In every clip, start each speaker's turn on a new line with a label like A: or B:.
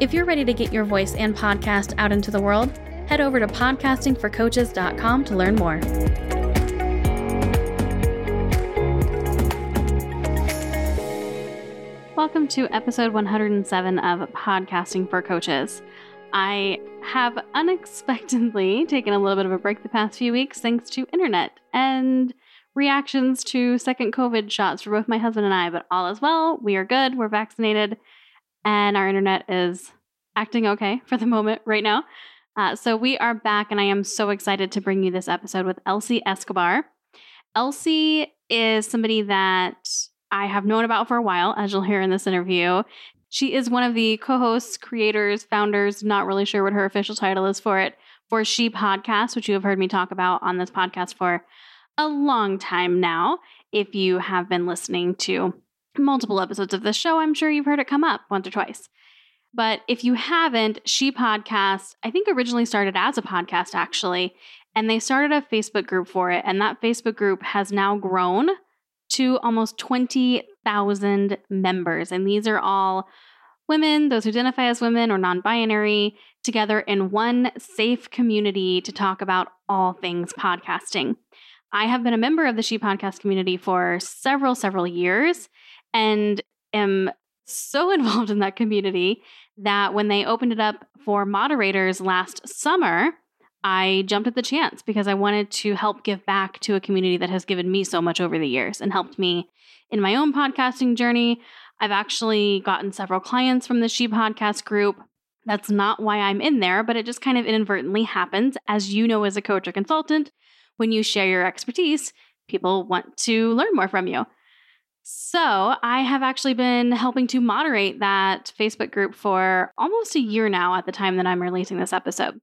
A: If you're ready to get your voice and podcast out into the world, head over to podcastingforcoaches.com to learn more. Welcome to episode 107 of Podcasting for Coaches. I have unexpectedly taken a little bit of a break the past few weeks thanks to internet and reactions to second COVID shots for both my husband and I, but all is well. We are good. We're vaccinated and our internet is acting okay for the moment right now. Uh, so we are back, and I am so excited to bring you this episode with Elsie Escobar. Elsie is somebody that I have known about for a while, as you'll hear in this interview. She is one of the co hosts, creators, founders, not really sure what her official title is for it, for She Podcast, which you have heard me talk about on this podcast for a long time now. If you have been listening to multiple episodes of this show, I'm sure you've heard it come up once or twice. But if you haven't, She Podcast, I think originally started as a podcast actually, and they started a Facebook group for it. And that Facebook group has now grown to almost 20,000 members. And these are all women, those who identify as women or non binary, together in one safe community to talk about all things podcasting. I have been a member of the She Podcast community for several, several years and am so involved in that community that when they opened it up for moderators last summer, I jumped at the chance because I wanted to help give back to a community that has given me so much over the years and helped me in my own podcasting journey. I've actually gotten several clients from the She Podcast group. That's not why I'm in there, but it just kind of inadvertently happens. As you know, as a coach or consultant, when you share your expertise, people want to learn more from you. So, I have actually been helping to moderate that Facebook group for almost a year now at the time that I'm releasing this episode.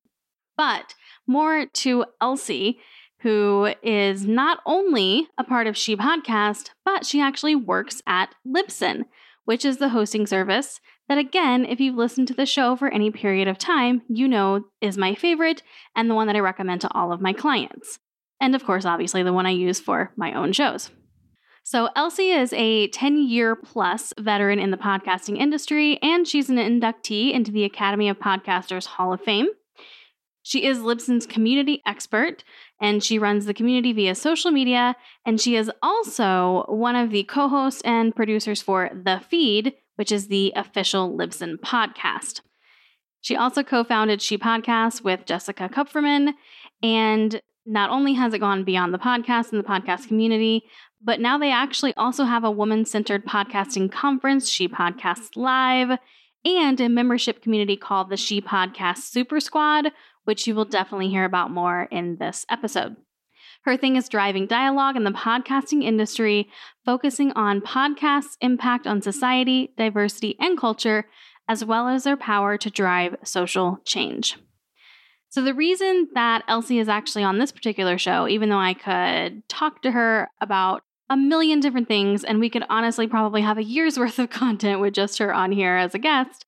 A: But more to Elsie, who is not only a part of She Podcast, but she actually works at Libsyn, which is the hosting service that, again, if you've listened to the show for any period of time, you know is my favorite and the one that I recommend to all of my clients. And of course, obviously, the one I use for my own shows. So, Elsie is a 10 year plus veteran in the podcasting industry, and she's an inductee into the Academy of Podcasters Hall of Fame. She is Libsyn's community expert, and she runs the community via social media. And she is also one of the co hosts and producers for The Feed, which is the official Libsyn podcast. She also co founded She Podcast with Jessica Kupferman. And not only has it gone beyond the podcast and the podcast community, but now they actually also have a woman centered podcasting conference, She Podcasts Live, and a membership community called the She Podcast Super Squad, which you will definitely hear about more in this episode. Her thing is driving dialogue in the podcasting industry, focusing on podcasts' impact on society, diversity, and culture, as well as their power to drive social change. So, the reason that Elsie is actually on this particular show, even though I could talk to her about a million different things, and we could honestly probably have a year's worth of content with just her on here as a guest.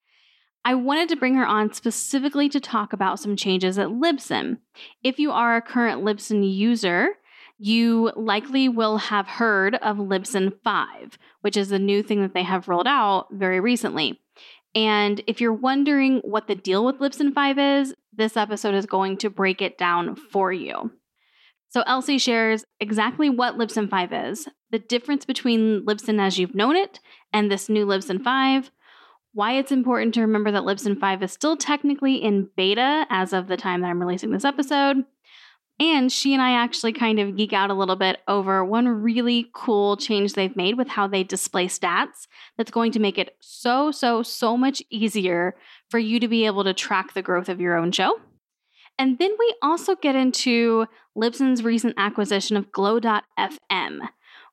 A: I wanted to bring her on specifically to talk about some changes at Libsyn. If you are a current Libsyn user, you likely will have heard of Libsyn 5, which is a new thing that they have rolled out very recently. And if you're wondering what the deal with Libsyn 5 is, this episode is going to break it down for you. So Elsie shares exactly what Libsyn 5 is, the difference between Libsyn as you've known it and this new Libsyn 5, why it's important to remember that Libsyn 5 is still technically in beta as of the time that I'm releasing this episode. And she and I actually kind of geek out a little bit over one really cool change they've made with how they display stats that's going to make it so, so, so much easier for you to be able to track the growth of your own show. And then we also get into Libsyn's recent acquisition of Glow.fm,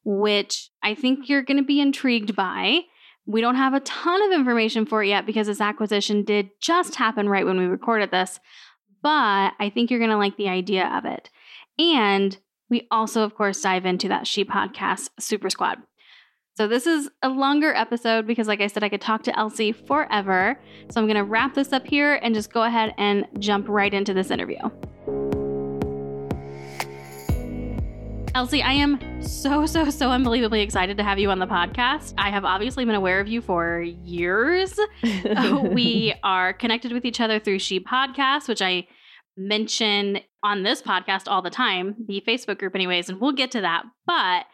A: which I think you're going to be intrigued by We don't have a ton of information for it yet because this acquisition did just happen right when we recorded this, but I think you're going to like the idea of it. And we also, of course, dive into that She Podcast Super Squad. So, this is a longer episode because, like I said, I could talk to Elsie forever. So, I'm going to wrap this up here and just go ahead and jump right into this interview. Elsie, I am so, so, so unbelievably excited to have you on the podcast. I have obviously been aware of you for years. we are connected with each other through She Podcast, which I mention on this podcast all the time, the Facebook group, anyways, and we'll get to that. But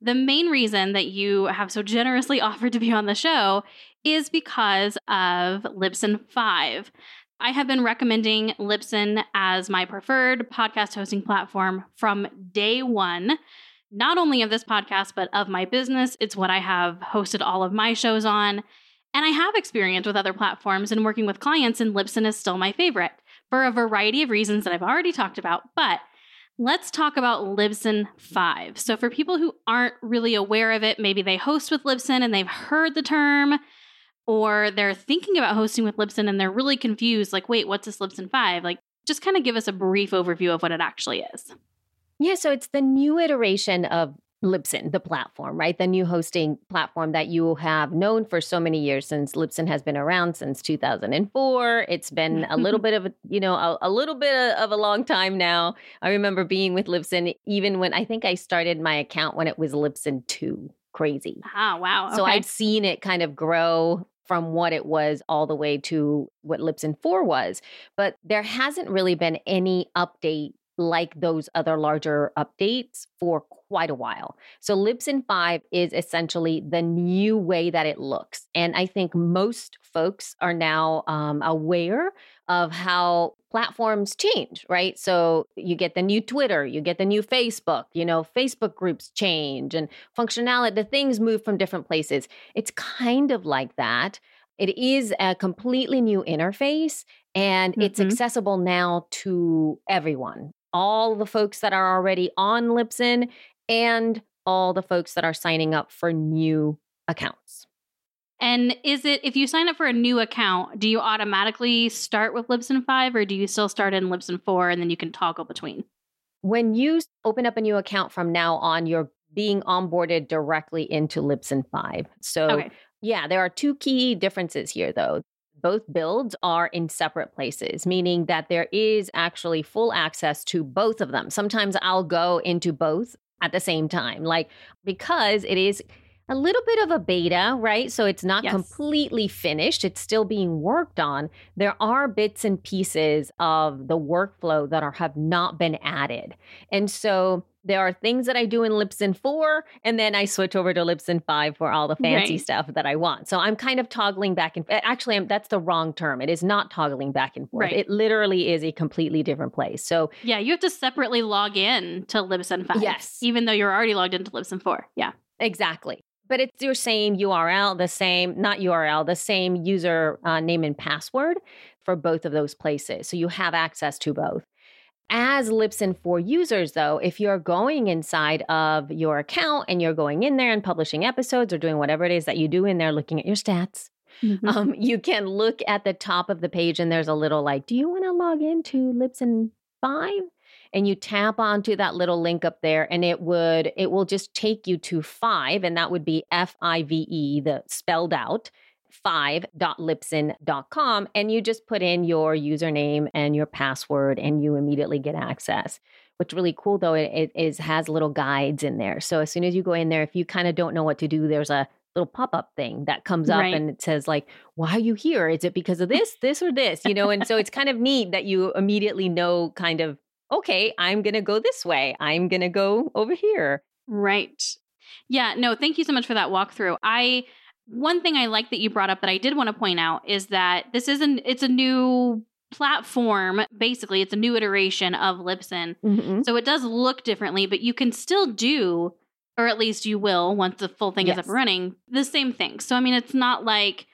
A: the main reason that you have so generously offered to be on the show is because of Libsyn 5. I have been recommending Libsyn as my preferred podcast hosting platform from day one, not only of this podcast, but of my business. It's what I have hosted all of my shows on. And I have experience with other platforms and working with clients, and Libsyn is still my favorite for a variety of reasons that I've already talked about. But let's talk about Libsyn 5. So, for people who aren't really aware of it, maybe they host with Libsyn and they've heard the term, or they're thinking about hosting with Libsyn and they're really confused like, wait, what's this Libsyn 5? Like, just kind of give us a brief overview of what it actually is.
B: Yeah, so it's the new iteration of Libsyn, the platform, right? The new hosting platform that you have known for so many years since Libsyn has been around since 2004. It's been a little bit of a, you know, a, a, little bit of a long time now. I remember being with Libsyn even when I think I started my account when it was Libsyn 2. Crazy.
A: Ah, wow.
B: Okay. So I've seen it kind of grow from what it was all the way to what Libsyn 4 was. But there hasn't really been any update like those other larger updates for quite a while. So Libsyn 5 is essentially the new way that it looks. And I think most folks are now um, aware of how platforms change, right? So you get the new Twitter, you get the new Facebook, you know, Facebook groups change and functionality, the things move from different places. It's kind of like that. It is a completely new interface and mm-hmm. it's accessible now to everyone all the folks that are already on Libsyn and all the folks that are signing up for new accounts.
A: And is it if you sign up for a new account, do you automatically start with Libsyn 5 or do you still start in Libsyn 4 and then you can toggle between?
B: When you open up a new account from now on, you're being onboarded directly into Libsyn 5. So, okay. yeah, there are two key differences here though both builds are in separate places, meaning that there is actually full access to both of them. Sometimes I'll go into both at the same time, like because it is a little bit of a beta, right? So it's not yes. completely finished. It's still being worked on. There are bits and pieces of the workflow that are have not been added. And so there are things that I do in Libsyn 4, and then I switch over to Libsyn 5 for all the fancy right. stuff that I want. So I'm kind of toggling back and actually, I'm, that's the wrong term. It is not toggling back and forth. Right. It literally is a completely different place. So
A: yeah, you have to separately log in to Libsyn 5.
B: Yes.
A: Even though you're already logged into Libsyn 4. Yeah.
B: Exactly. But it's your same URL, the same, not URL, the same user uh, name and password for both of those places. So you have access to both. As Libsyn for users, though, if you're going inside of your account and you're going in there and publishing episodes or doing whatever it is that you do in there, looking at your stats, mm-hmm. um, you can look at the top of the page and there's a little like, do you want to log into Libsyn 5? And you tap onto that little link up there and it would, it will just take you to five, and that would be F I V E, the spelled out 5.libsyn.com and you just put in your username and your password and you immediately get access. What's really cool though, it, it is has little guides in there. So as soon as you go in there, if you kind of don't know what to do, there's a little pop-up thing that comes up right. and it says like, why are you here? Is it because of this, this, or this? You know, and so it's kind of neat that you immediately know kind of, okay, I'm gonna go this way. I'm gonna go over here.
A: Right. Yeah, no, thank you so much for that walkthrough. I one thing I like that you brought up that I did want to point out is that this isn't it's a new platform basically it's a new iteration of Libsyn. Mm-hmm. So it does look differently, but you can still do or at least you will once the full thing yes. is up and running, the same thing. So I mean it's not like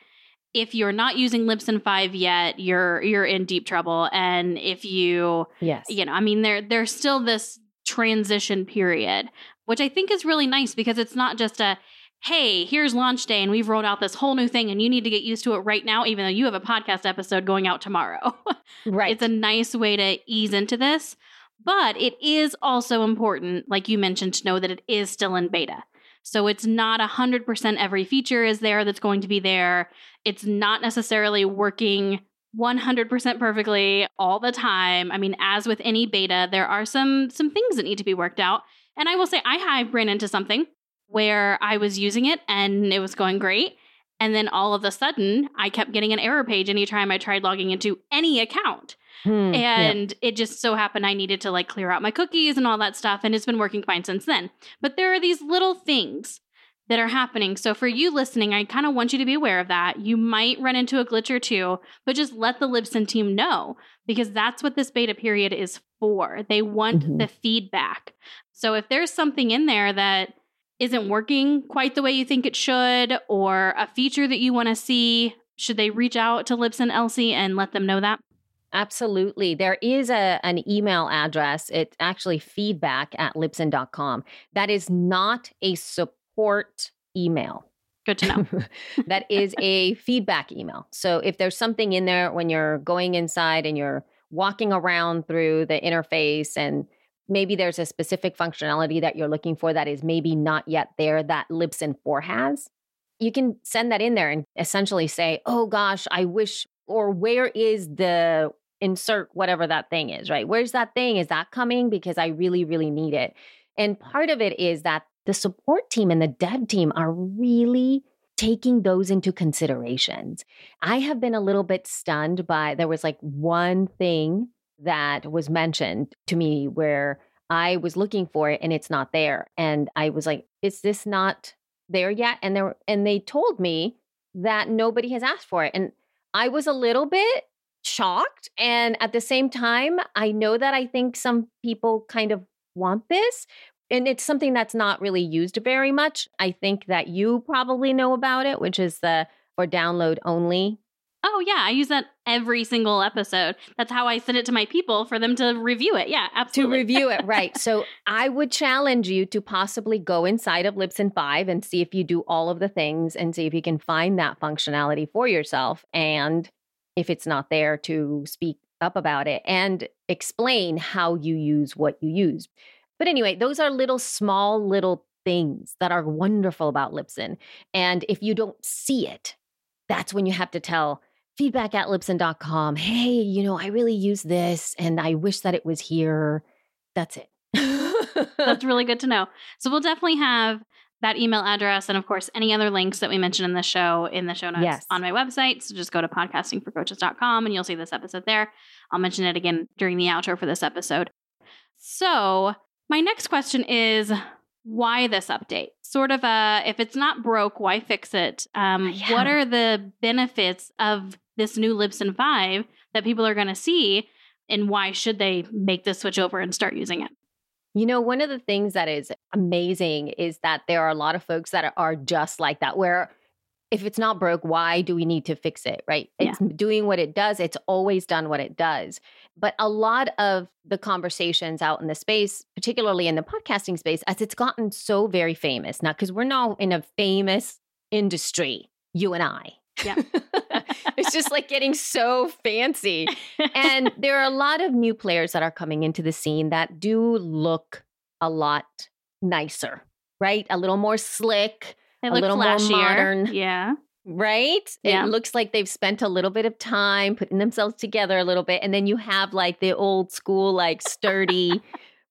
A: if you're not using Libsyn 5 yet, you're you're in deep trouble and if you
B: yes.
A: you know, I mean there there's still this transition period, which I think is really nice because it's not just a hey, here's launch day and we've rolled out this whole new thing and you need to get used to it right now, even though you have a podcast episode going out tomorrow.
B: Right.
A: It's a nice way to ease into this. But it is also important, like you mentioned, to know that it is still in beta. So it's not 100% every feature is there that's going to be there. It's not necessarily working 100% perfectly all the time. I mean, as with any beta, there are some some things that need to be worked out. And I will say I have ran into something where I was using it and it was going great. And then all of a sudden, I kept getting an error page anytime I tried logging into any account.
B: Hmm, yeah.
A: And it just so happened I needed to like clear out my cookies and all that stuff. And it's been working fine since then. But there are these little things that are happening. So for you listening, I kind of want you to be aware of that. You might run into a glitch or two, but just let the Libsyn team know because that's what this beta period is for. They want
B: Mhm.
A: the feedback. So if there's something in there that isn't working quite the way you think it should, or a feature that you want to see, should they reach out to Libsyn Elsie and let them know that?
B: Absolutely. There is a an email address. It's actually feedback at libsyn.com. That is not a support email.
A: Good to know.
B: that is a feedback email. So if there's something in there when you're going inside and you're walking around through the interface and maybe there's a specific functionality that you're looking for that is maybe not yet there that Libsyn 4 has, you can send that in there and essentially say, "Oh gosh, I wish or where is the insert whatever that thing is, right? Where's that thing? Is that coming because I really really need it?" And part of it is that the support team and the dev team are really taking those into considerations. I have been a little bit stunned by there was like one thing that was mentioned to me where I was looking for it and it's not there and I was like is this not there yet and there and they told me that nobody has asked for it and I was a little bit shocked and at the same time I know that I think some people kind of want this and it's something that's not really used very much. I think that you probably know about it, which is the for download only.
A: Oh yeah, I use that every single episode. That's how I send it to my people for them to review it. Yeah, absolutely.
B: To review it, right. So I would challenge you to possibly go inside of Libsyn 5 and see if you do all of the things and see if you can find that functionality for yourself. And if it's not there, to speak up about it and explain how you use what you use. But anyway, those are little small little things that are wonderful about Libsyn. And if you don't see it, that's when you have to tell feedback at libsyn.com, hey, you know, I really use this and I wish that it was here. That's it.
A: That's really good to know. So we'll definitely have that email address and of course any other links that we mentioned in the show in the show notes
B: Yes.
A: on my website. So just go to podcastingforcoaches.com and you'll see this episode there. I'll mention it again during the outro for this episode. So my next question is why this update? Sort of a if it's not broke, why fix it? Um,
B: Yeah.
A: What are the benefits of this new Libsyn 5 that people are going to see? And why should they make this switch over and start using it?
B: You know, one of the things that is amazing is that there are a lot of folks that are just like that, where if it's not broke, why do we need to fix it? Right?
A: Yeah.
B: It's doing what it does, it's always done what it does. But a lot of the conversations out in the space, particularly in the podcasting space, as it's gotten so very famous now, because we're now in a famous industry, you and I.
A: Yeah.
B: it's just like getting so fancy and there are a lot of new players that are coming into the scene that do look a lot nicer, right? A little more slick,
A: They
B: a little more
A: flashier.
B: modern.
A: Yeah.
B: right?
A: Yeah.
B: It looks like they've spent a little bit of time putting themselves together a little bit. And then you have like the old school, like sturdy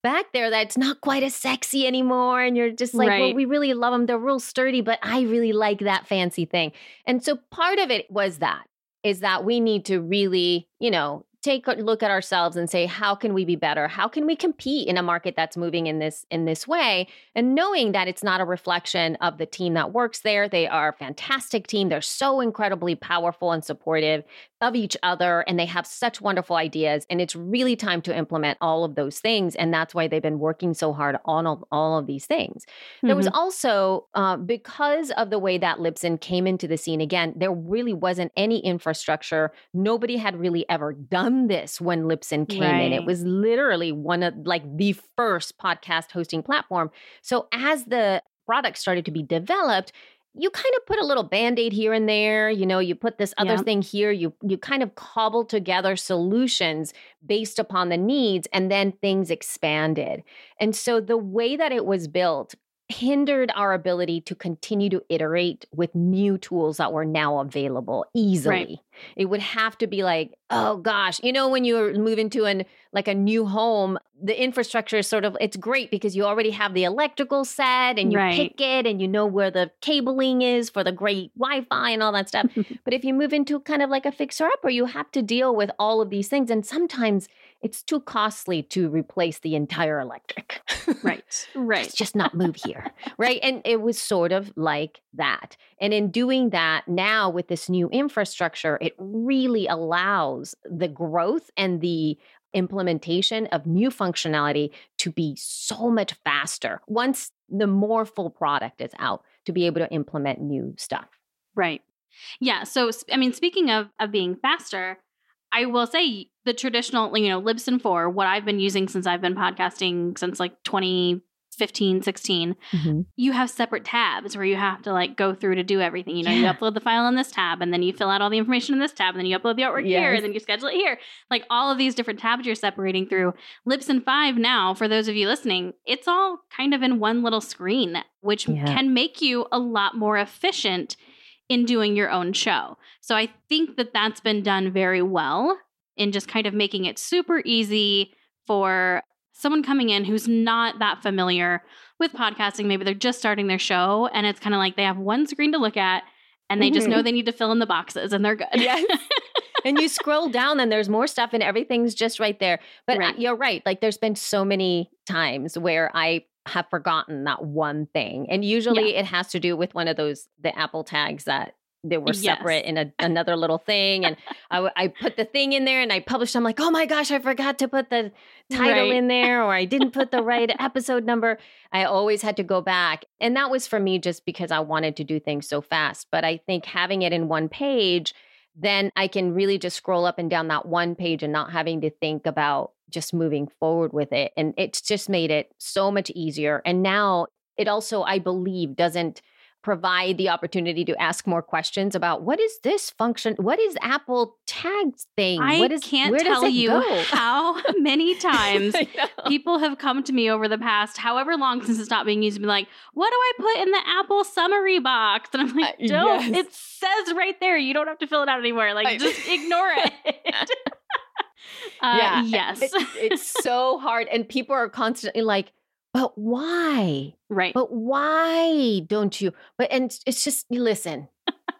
B: back there that's not quite as sexy anymore. And you're just like, well, we really love them. They're real sturdy, but I really like that fancy thing. And so part of it was that is that we need to really, you know, take a look at ourselves and say how can we be better how can we compete in a market that's moving in this in this way and knowing that it's not a reflection of the team that works there they are a fantastic team they're so incredibly powerful and supportive of each other and they have such wonderful ideas and it's really time to implement all of those things and that's why they've been working so hard on all, all of these things there was
A: Mhm.
B: also uh, because of the way that Libsyn came into the scene again, there really wasn't any infrastructure. Nobody had really ever done this when Libsyn came in. It was literally one of like the first podcast hosting platform. So as the product started to be developed, you kind of put a little band-aid here and there you know you put this other
A: Yep.
B: thing here you you kind of cobble together solutions based upon the needs and then things expanded and so the way that it was built hindered our ability to continue to iterate with new tools that were now available easily it would have to be like oh gosh you know when you move into an like a new home the infrastructure is sort of it's great because you already have the electrical set and you
A: Right.
B: pick it and you know where the cabling is for the great wi-fi and all that stuff but if you move into kind of like a fixer upper you have to deal with all of these things and sometimes it's too costly to replace the entire electric
A: right. Right.
B: Let's just not move here. right. And it was sort of like that. And in doing that, now with this new infrastructure, it really allows the growth and the implementation of new functionality to be so much faster once the more full product is out to be able to implement new stuff.
A: Right. Yeah. So, I mean, speaking of, of being faster, I will say the traditional, you know, Libsyn 4, what I've been using since I've been podcasting since like 2015, 16, mm-hmm. you have separate tabs where you have to like go through to do everything. You know, you upload the file in this tab and then you fill out all the information in this tab and then you upload the artwork here and then you schedule it here. Like all of these different tabs you're separating through. Libsyn 5 now, for those of you listening, it's all kind of in one little screen, which
B: Yeah.
A: can make you a lot more efficient in doing your own show. So I think that that's been done very well in just kind of making it super easy for someone coming in who's not that familiar with podcasting. Maybe they're just starting their show and it's kind of like they have one screen to look at and they just
B: Mhm.
A: know they need to fill in the boxes and they're good.
B: Yes. and you scroll down and there's more stuff and everything's just right there. But uh,
A: Right.
B: you're right. Like there's been so many times where I have forgotten that one thing. And usually it has to do with one of those the Apple tags that they were
A: Yes.
B: separate in a, another little thing. And I put the thing in there and I published. I'm like, oh my gosh, I forgot to put the title
A: Right.
B: in there or I didn't put the right episode number. I always had to go back. And that was for me just because I wanted to do things so fast. But I think having it in one page, then I can really just scroll up and down that one page and not having to think about just moving forward with it. And it's just made it so much easier. And now it also, I believe, doesn't provide the opportunity to ask more questions about what is this function? What is Apple tags thing?
A: I
B: what is,
A: can't tell you
B: go?
A: how many times people have come to me over the past however long since it stopped being used and be like, what do I put in the Apple summary box? And I'm like,
B: Uh,
A: don't.
B: yes.
A: It says right there. You don't have to fill it out anymore. Like,
B: I-
A: just ignore it. uh,
B: Yeah,
A: Yes.
B: It- it's so hard. And people are constantly like, but why?
A: right.
B: But why don't you? But and it's- just listen.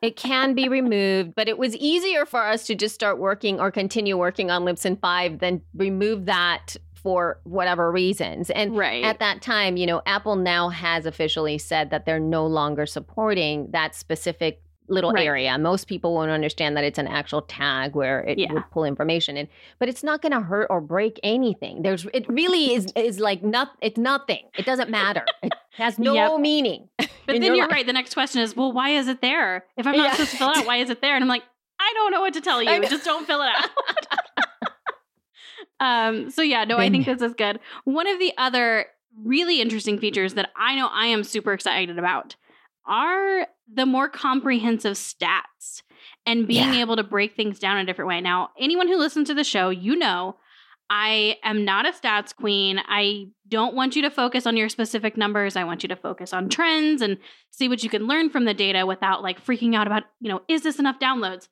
B: It can be removed, but it was easier for us to just start working or continue working on Libsyn 5 than remove that for whatever reasons. And
A: right.
B: at that time, you know, Apple now has officially said that they're no longer supporting that specific little
A: Right.
B: area. Most people won't understand that it's an actual tag where it
A: Yeah.
B: would pull information in, but it's not going to hurt or break anything. There's it really is is like not it's nothing. It doesn't matter. It has no
A: Yep.
B: meaning.
A: but then
B: your
A: you're
B: life.
A: right. The next question is, well, why is it there? If I'm not
B: Yeah.
A: supposed to fill it out, why is it there? And I'm like, I don't know what to tell you. Just don't fill it out. um, so yeah, no, I think this is good. One of the other really interesting features that I know I am super excited about are the more comprehensive stats and being
B: Yeah.
A: able to break things down in a different way. Now, anyone who listens to the show, you know I am not a stats queen. I don't want you to focus on your specific numbers. I want you to focus on trends and see what you can learn from the data without like freaking out about, you know, is this enough downloads?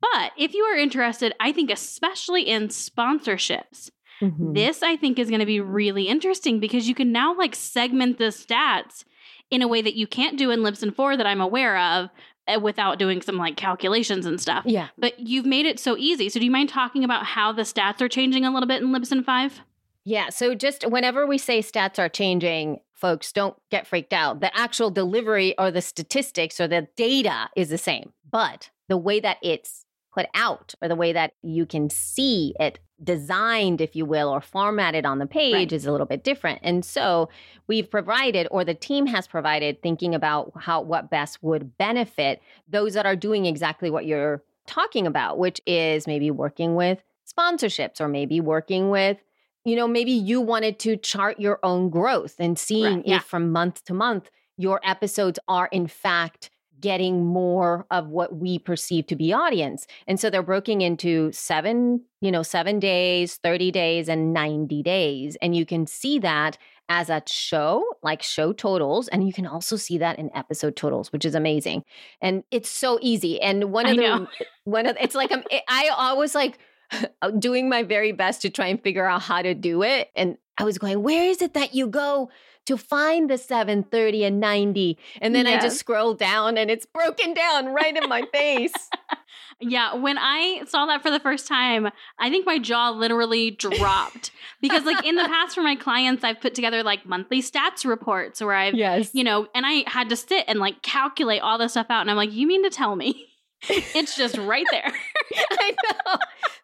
A: But if you are interested, I think especially in sponsorships,
B: Mhm.
A: this I think is going to be really interesting because you can now like segment the stats in a way that you can't do in Libsyn 4 that I'm aware of uh, without doing some like calculations and stuff.
B: yeah.
A: But you've made it so easy. So do you mind talking about how the stats are changing a little bit in Libsyn 5?
B: Yeah. So just whenever we say stats are changing, folks, don't get freaked out. The actual delivery or the statistics or the data is the same, but the way that it's put out or the way that you can see it designed, if you will, or formatted on the page
A: Right.
B: is a little bit different. And so we've provided, or the team has provided, thinking about how what best would benefit those that are doing exactly what you're talking about, which is maybe working with sponsorships or maybe working with you know, maybe you wanted to chart your own growth and seeing
A: Right, yeah.
B: if from month to month your episodes are in fact getting more of what we perceive to be audience. And so they're broken into seven, you know, seven days, 30 days, and 90 days. And you can see that as a show, like show totals. And you can also see that in episode totals, which is amazing. And it's so easy. And one of the, one of, it's like, I'm, I always like, doing my very best to try and figure out how to do it. And I was going, where is it that you go to find the 730 and 90? And then I just scroll down and it's broken down right in my face.
A: Yeah, when I saw that for the first time, I think my jaw literally dropped because, like, in the past for my clients, I've put together like monthly stats reports where I've,
B: yes.
A: you know, and I had to sit and like calculate all this stuff out. And I'm like, you mean to tell me it's just right there?
B: I know.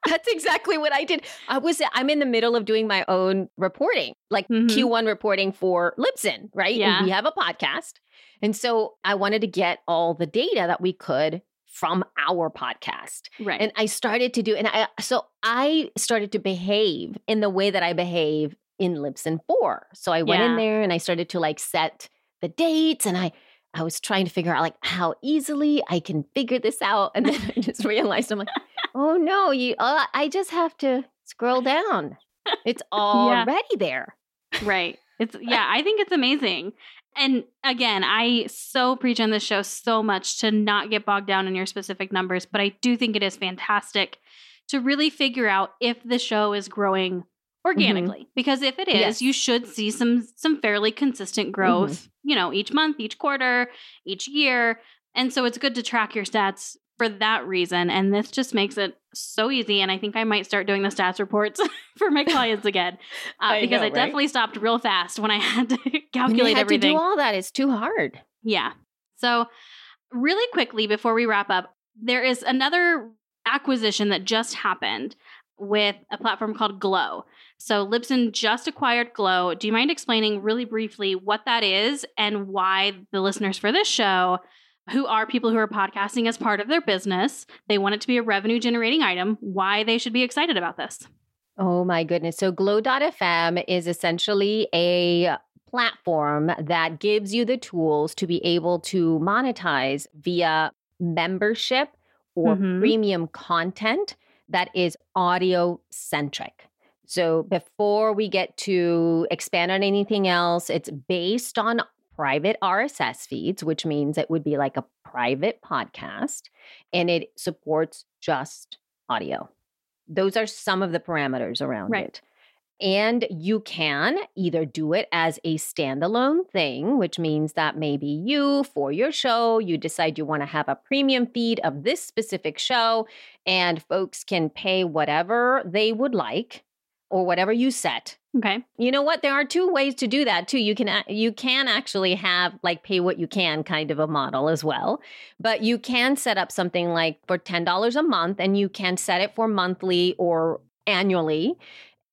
B: That's exactly what I did. I was I'm in the middle of doing my own reporting, like
A: Mhm.
B: Q1 reporting for Libsyn, right? And
A: Yeah.
B: we have a podcast. And so I wanted to get all the data that we could from our podcast.
A: Right.
B: And I started to do and I so I started to behave in the way that I behave in Libsyn 4. So I went in there and I started to like set the dates and I I was trying to figure out like how easily I can figure this out and then I just realized I'm like, "Oh no, you uh, I just have to scroll down. It's already there."
A: Right. It's yeah, I think it's amazing. And again, I so preach on this show so much to not get bogged down in your specific numbers, but I do think it is fantastic to really figure out if the show is growing organically. Because if it is,
B: Yes.
A: you should see some some fairly consistent growth, you know, each month, each quarter, each year. And so it's good to track your stats for that reason. And this just makes it so easy. And I think I might start doing the stats reports for my clients again uh,
B: I
A: because
B: know,
A: I
B: right?
A: definitely stopped real fast when I had to calculate
B: had
A: everything.
B: to do all that, it's too hard.
A: yeah. So, really quickly before we wrap up, there is another acquisition that just happened with a platform called Glow. So, Libsyn just acquired Glow. Do you mind explaining really briefly what that is and why the listeners for this show? Who are people who are podcasting as part of their business? They want it to be a revenue generating item. Why they should be excited about this?
B: Oh my goodness. So Glow.fm is essentially a platform that gives you the tools to be able to monetize via membership or
A: Mhm.
B: premium content that is audio centric. So before we get to expand on anything else, it's based on private RSS feeds, which means it would be like a private podcast and it supports just audio. Those are some of the parameters around
A: Right.
B: it. And you can either do it as a standalone thing, which means that maybe you, for your show, you decide you want to have a premium feed of this specific show, and folks can pay whatever they would like or whatever you set.
A: Okay.
B: You know what? There are two ways to do that too. You can you can actually have like pay what you can kind of a model as well. But you can set up something like for $10 a month and you can set it for monthly or annually.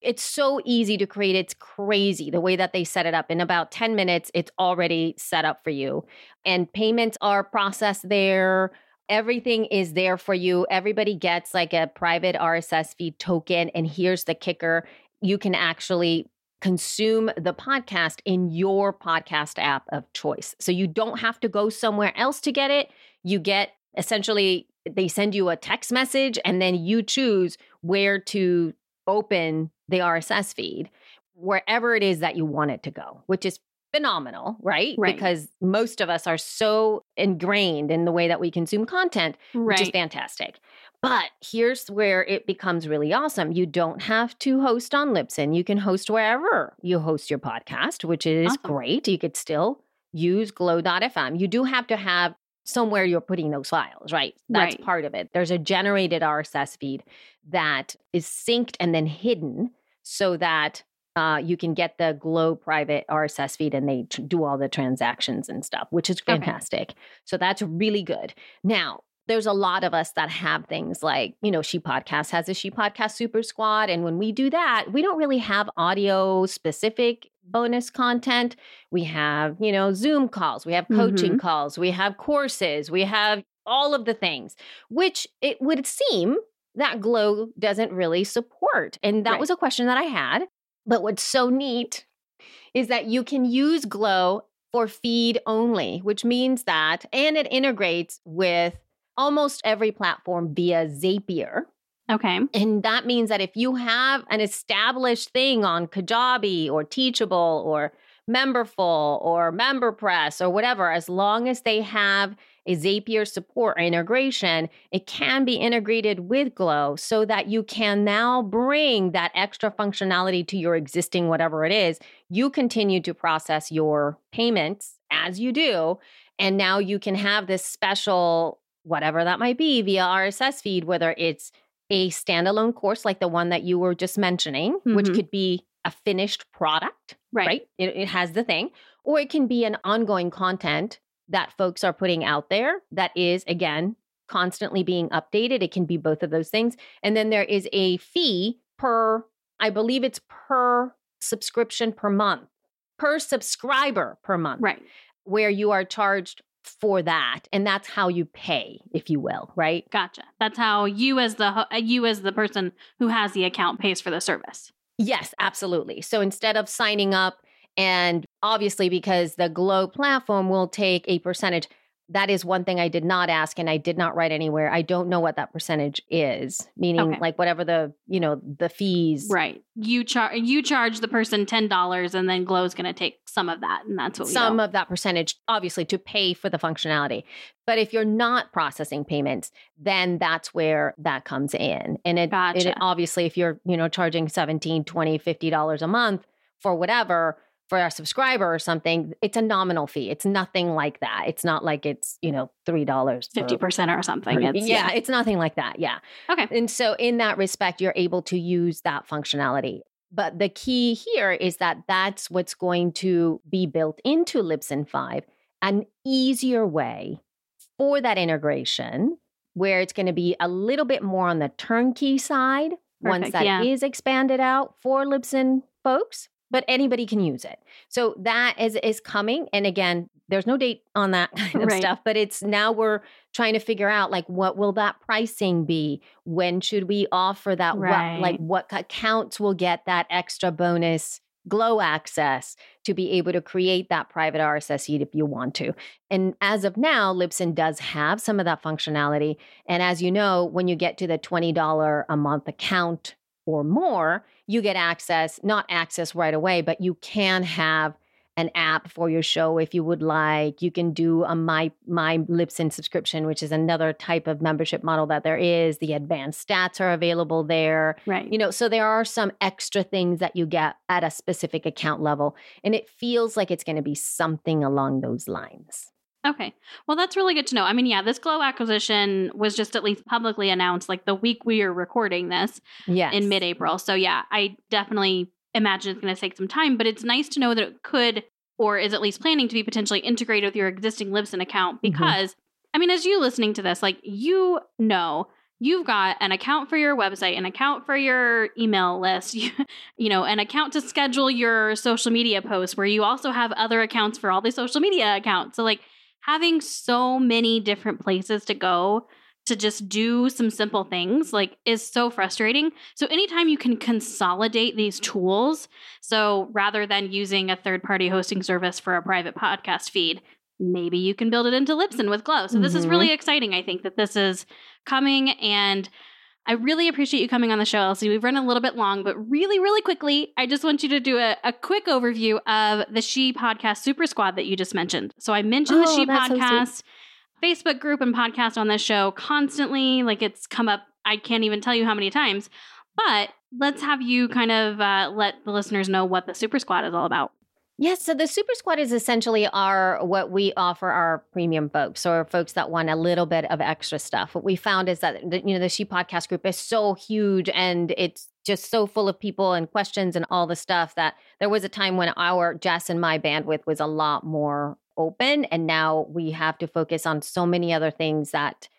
B: It's so easy to create. It's crazy the way that they set it up. In about 10 minutes, it's already set up for you. And payments are processed there. Everything is there for you. Everybody gets like a private RSS feed token. And here's the kicker you can actually consume the podcast in your podcast app of choice. So you don't have to go somewhere else to get it. You get essentially, they send you a text message and then you choose where to open the RSS feed, wherever it is that you want it to go, which is phenomenal, right?
A: Right.
B: Because most of us are so ingrained in the way that we consume content right. which is fantastic. But here's where it becomes really awesome. You don't have to host on Libsyn. You can host wherever you host your podcast, which is
A: Awesome.
B: great. You could still use glow.fm. You do have to have somewhere you're putting those files, right? That's
A: Right.
B: part of it. There's a generated RSS feed that is synced and then hidden so that uh, you can get the Glow private RSS feed and they tr- do all the transactions and stuff, which is
A: Okay.
B: fantastic. So that's really good. Now, there's a lot of us that have things like, you know, She Podcast has a She Podcast Super Squad. And when we do that, we don't really have audio specific bonus content. We have, you know, Zoom calls, we have coaching calls, we have courses, we have all of the things, which it would seem that Glow doesn't really support. And that
A: Right.
B: was a question that I had. But what's so neat is that you can use Glow for feed only, which means that, and it integrates with almost every platform via Zapier.
A: Okay.
B: And that means that if you have an established thing on Kajabi or Teachable or Memberful or MemberPress or whatever, as long as they have a Zapier support or integration, it can be integrated with Glow so that you can now bring that extra functionality to your existing whatever it is. You continue to process your payments as you do. And now you can have this special, whatever that might be, via RSS feed, whether it's a standalone course like the one that you were just mentioning, mm-hmm. which could be a finished product, right? right? It, it has the thing, or it can be an ongoing content that folks are putting out there that is, again, constantly being updated. It can be both of those things. And then there is a fee per, I believe it's per subscription per month, per subscriber per month.
A: Right.
B: Where you are charged for that and that's how you pay if you will right
A: gotcha that's how you as the uh, you as the person who has the account pays for the service
B: Yes, absolutely. So instead of signing up, and obviously because the Glow platform will take a percentage, that is one thing I did not ask and I did not write anywhere. I don't know what that percentage is, meaning okay. like whatever the, you know, the fees.
A: Right. You charge you charge the person $10 and then Glow's going to take some of that and that's what
B: Some of that percentage obviously to pay for the functionality. But if you're not processing payments, then that's where that comes in. And it, gotcha. it obviously if you're, you know, charging 17, 20, 50 dollars a month for whatever, for a subscriber or something, it's a nominal fee. It's nothing like that. It's not like it's, you know, $3.
A: 50% or something.
B: It's, yeah, yeah, it's nothing like that. Yeah.
A: Okay.
B: And so, in that respect, you're able to use that functionality. But the key here is that that's what's going to be built into Libsyn 5 an easier way for that integration where it's going to be a little bit more on the turnkey side Perfect, once that yeah. is expanded out for Libsyn folks but anybody can use it. So that is is coming. And again, there's no date on that kind of right. stuff, but it's now we're trying to figure out like what will that pricing be? When should we offer that? Right. What, like what accounts will get that extra bonus glow access to be able to create that private RSS feed if you want to. And as of now, Libsyn does have some of that functionality. And as you know, when you get to the $20 a month account or more, you get access, not access right away, but you can have an app for your show if you would like. You can do a my my Libsyn subscription, which is another type of membership model that there is. The advanced stats are available there.
A: Right.
B: You know, so there are some extra things that you get at a specific account level. And it feels like it's going to be something along those lines.
A: Okay. Well, that's really good to know. I mean, yeah, this Glow acquisition was just at least publicly announced like the week we are recording this
B: yes.
A: in mid April. So, yeah, I definitely imagine it's going to take some time, but it's nice to know that it could or is at least planning to be potentially integrated with your existing Libsyn account mm-hmm. because, mm-hmm. I mean, as you listening to this, like you know, you've got an account for your website, an account for your email list, you, you know, an account to schedule your social media posts where you also have other accounts for all the social media accounts. So, like, having so many different places to go to just do some simple things like is so frustrating. So anytime you can consolidate these tools, so rather than using a third-party hosting service for a private podcast feed, maybe you can build it into Libsyn with Glow. So mm-hmm. this is really mm-hmm. exciting. I think that this is coming and I really appreciate you coming on the show, Elsie. We've run a little bit long, but really, really quickly, I just want you to do a, a quick overview of the She Podcast Super Squad that you just mentioned. So I mentioned oh, the She Podcast so Facebook group and podcast on this show constantly. Like it's come up, I can't even tell you how many times. But let's have you kind of uh, let the listeners know what the Super Squad is all about.
B: Yes, so the Super Squad is essentially our what we offer our premium folks or folks that want a little bit of extra stuff. What we found is that you know the She Podcast group is so huge and it's just so full of people and questions and all the stuff that there was a time when our Jess and my bandwidth was a lot more open and now we have to focus on so many other things that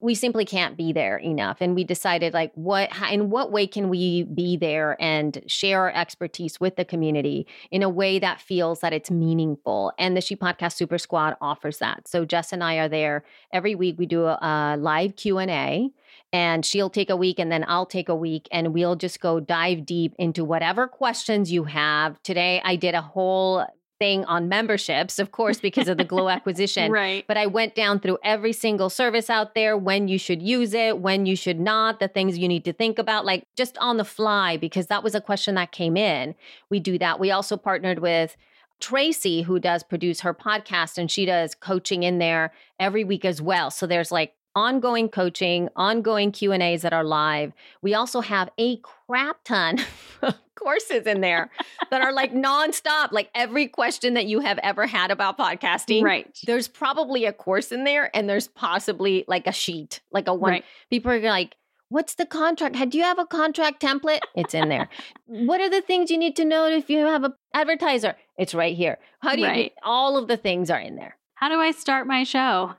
B: we simply can't be there enough and we decided like what in what way can we be there and share our expertise with the community in a way that feels that it's meaningful and the she podcast super squad offers that so jess and i are there every week we do a, a live q&a and she'll take a week and then I'll take a week and we'll just go dive deep into whatever questions you have. Today I did a whole thing on memberships, of course, because of the Glow acquisition.
A: right.
B: But I went down through every single service out there, when you should use it, when you should not, the things you need to think about, like just on the fly, because that was a question that came in. We do that. We also partnered with Tracy, who does produce her podcast, and she does coaching in there every week as well. So there's like ongoing coaching, ongoing Q&As that are live. We also have a crap ton of courses in there that are like nonstop, like every question that you have ever had about podcasting.
A: Right.
B: There's probably a course in there and there's possibly like a sheet, like a one.
A: Right.
B: People are like, What's the contract? Do you have a contract template? It's in there. what are the things you need to know if you have an advertiser? It's right here. How do you
A: Right.
B: all of the things are in there.
A: How do I start my show?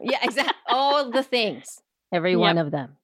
B: Yeah, exactly. all the things. Every
A: Yep.
B: one of them.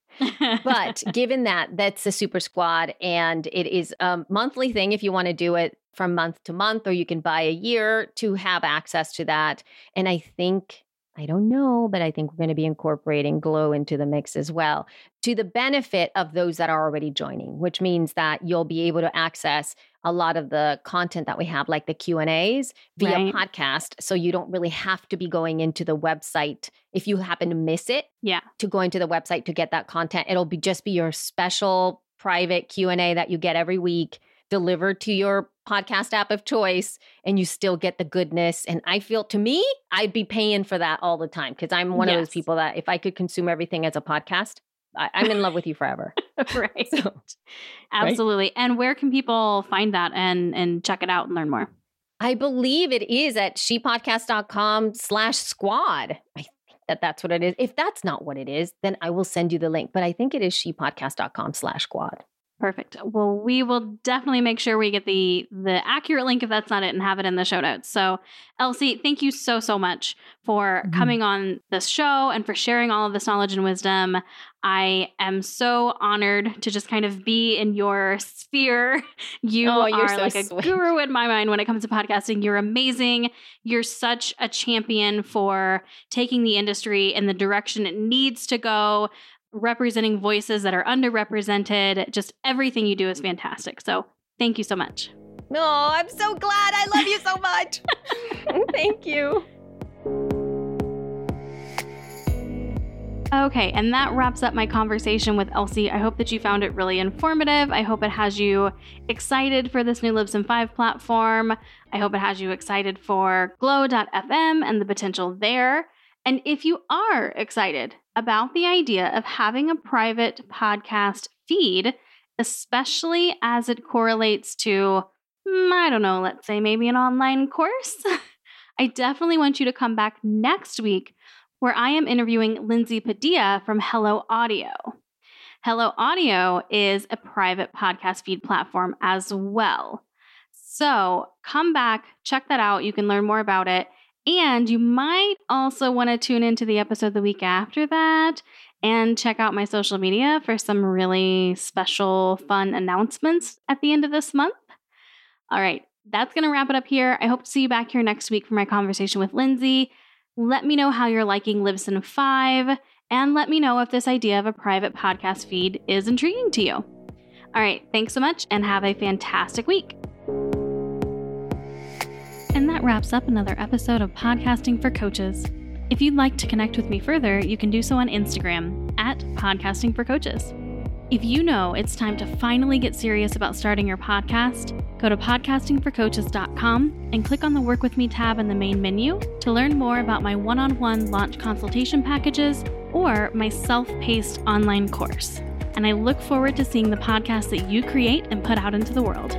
B: But given that that's the super squad and it is a monthly thing if you want to do it from month to month, or you can buy a year to have access to that. And I think, I don't know, but I think we're going to be incorporating Glow into the mix as well to the benefit of those that are already joining, which means that you'll be able to access a lot of the content that we have, like the Q and A's via
A: Right.
B: podcast. So you don't really have to be going into the website if you happen to miss it
A: yeah.
B: to go into the website to get that content. It'll be just be your special private Q&A that you get every week delivered to your podcast app of choice and you still get the goodness and I feel to me I'd be paying for that all the time because I'm one of those people that if I could consume everything as a podcast I, I'm in love with you forever.
A: right.
B: So,
A: Absolutely. And where can people find that and and check it out and learn more?
B: I believe it is at shepodcast.com slash squad. I think that that's what it is. If that's not what it is, then I will send you the link. But I think it is shepodcast.com slash squad.
A: Perfect. Well, we will definitely make sure we get the the accurate link if that's not it and have it in the show notes. So, Elsie, thank you so so much for
B: Mhm.
A: coming on this show and for sharing all of this knowledge and wisdom. I am so honored to just kind of be in your sphere. You
B: Oh, you're
A: are
B: so
A: like a
B: sweet.
A: guru in my mind when it comes to podcasting. You're amazing. You're such a champion for taking the industry in the direction it needs to go representing voices that are underrepresented. Just everything you do is fantastic. So thank you so much.
B: No, I'm so glad. I love you so much. Thank you.
A: Okay, and that wraps up my conversation with Elsie. I hope that you found it really informative. I hope it has you excited for this new Libsyn 5 platform. I hope it has you excited for Glow.fm and the potential there. And if you are excited about the idea of having a private podcast feed, especially as it correlates to, mm, I don't know, let's say maybe an online course, I definitely want you to come back next week where I am interviewing Lindsay Padilla from Hello Audio. Hello Audio is a private podcast feed platform as well. So come back, check that out. You can learn more about it. And you might also want to tune into the episode the week after that and check out my social media for some really special, fun announcements at the end of this month. All right, that's going to wrap it up here. I hope to see you back here next week for my conversation with Lindsay. Let me know how you're liking Libsyn 5, and let me know if this idea of a private podcast feed is intriguing to you. All right, thanks so much, and have a fantastic week. And that wraps up another episode of Podcasting for Coaches. If you'd like to connect with me further, you can do so on Instagram at Podcasting for Coaches. If you know it's time to finally get serious about starting your podcast, go to podcastingforcoaches.com and click on the Work With Me tab in the main menu to learn more about my one on one launch consultation packages or my self paced online course. And I look forward to seeing the podcast that you create and put out into the world.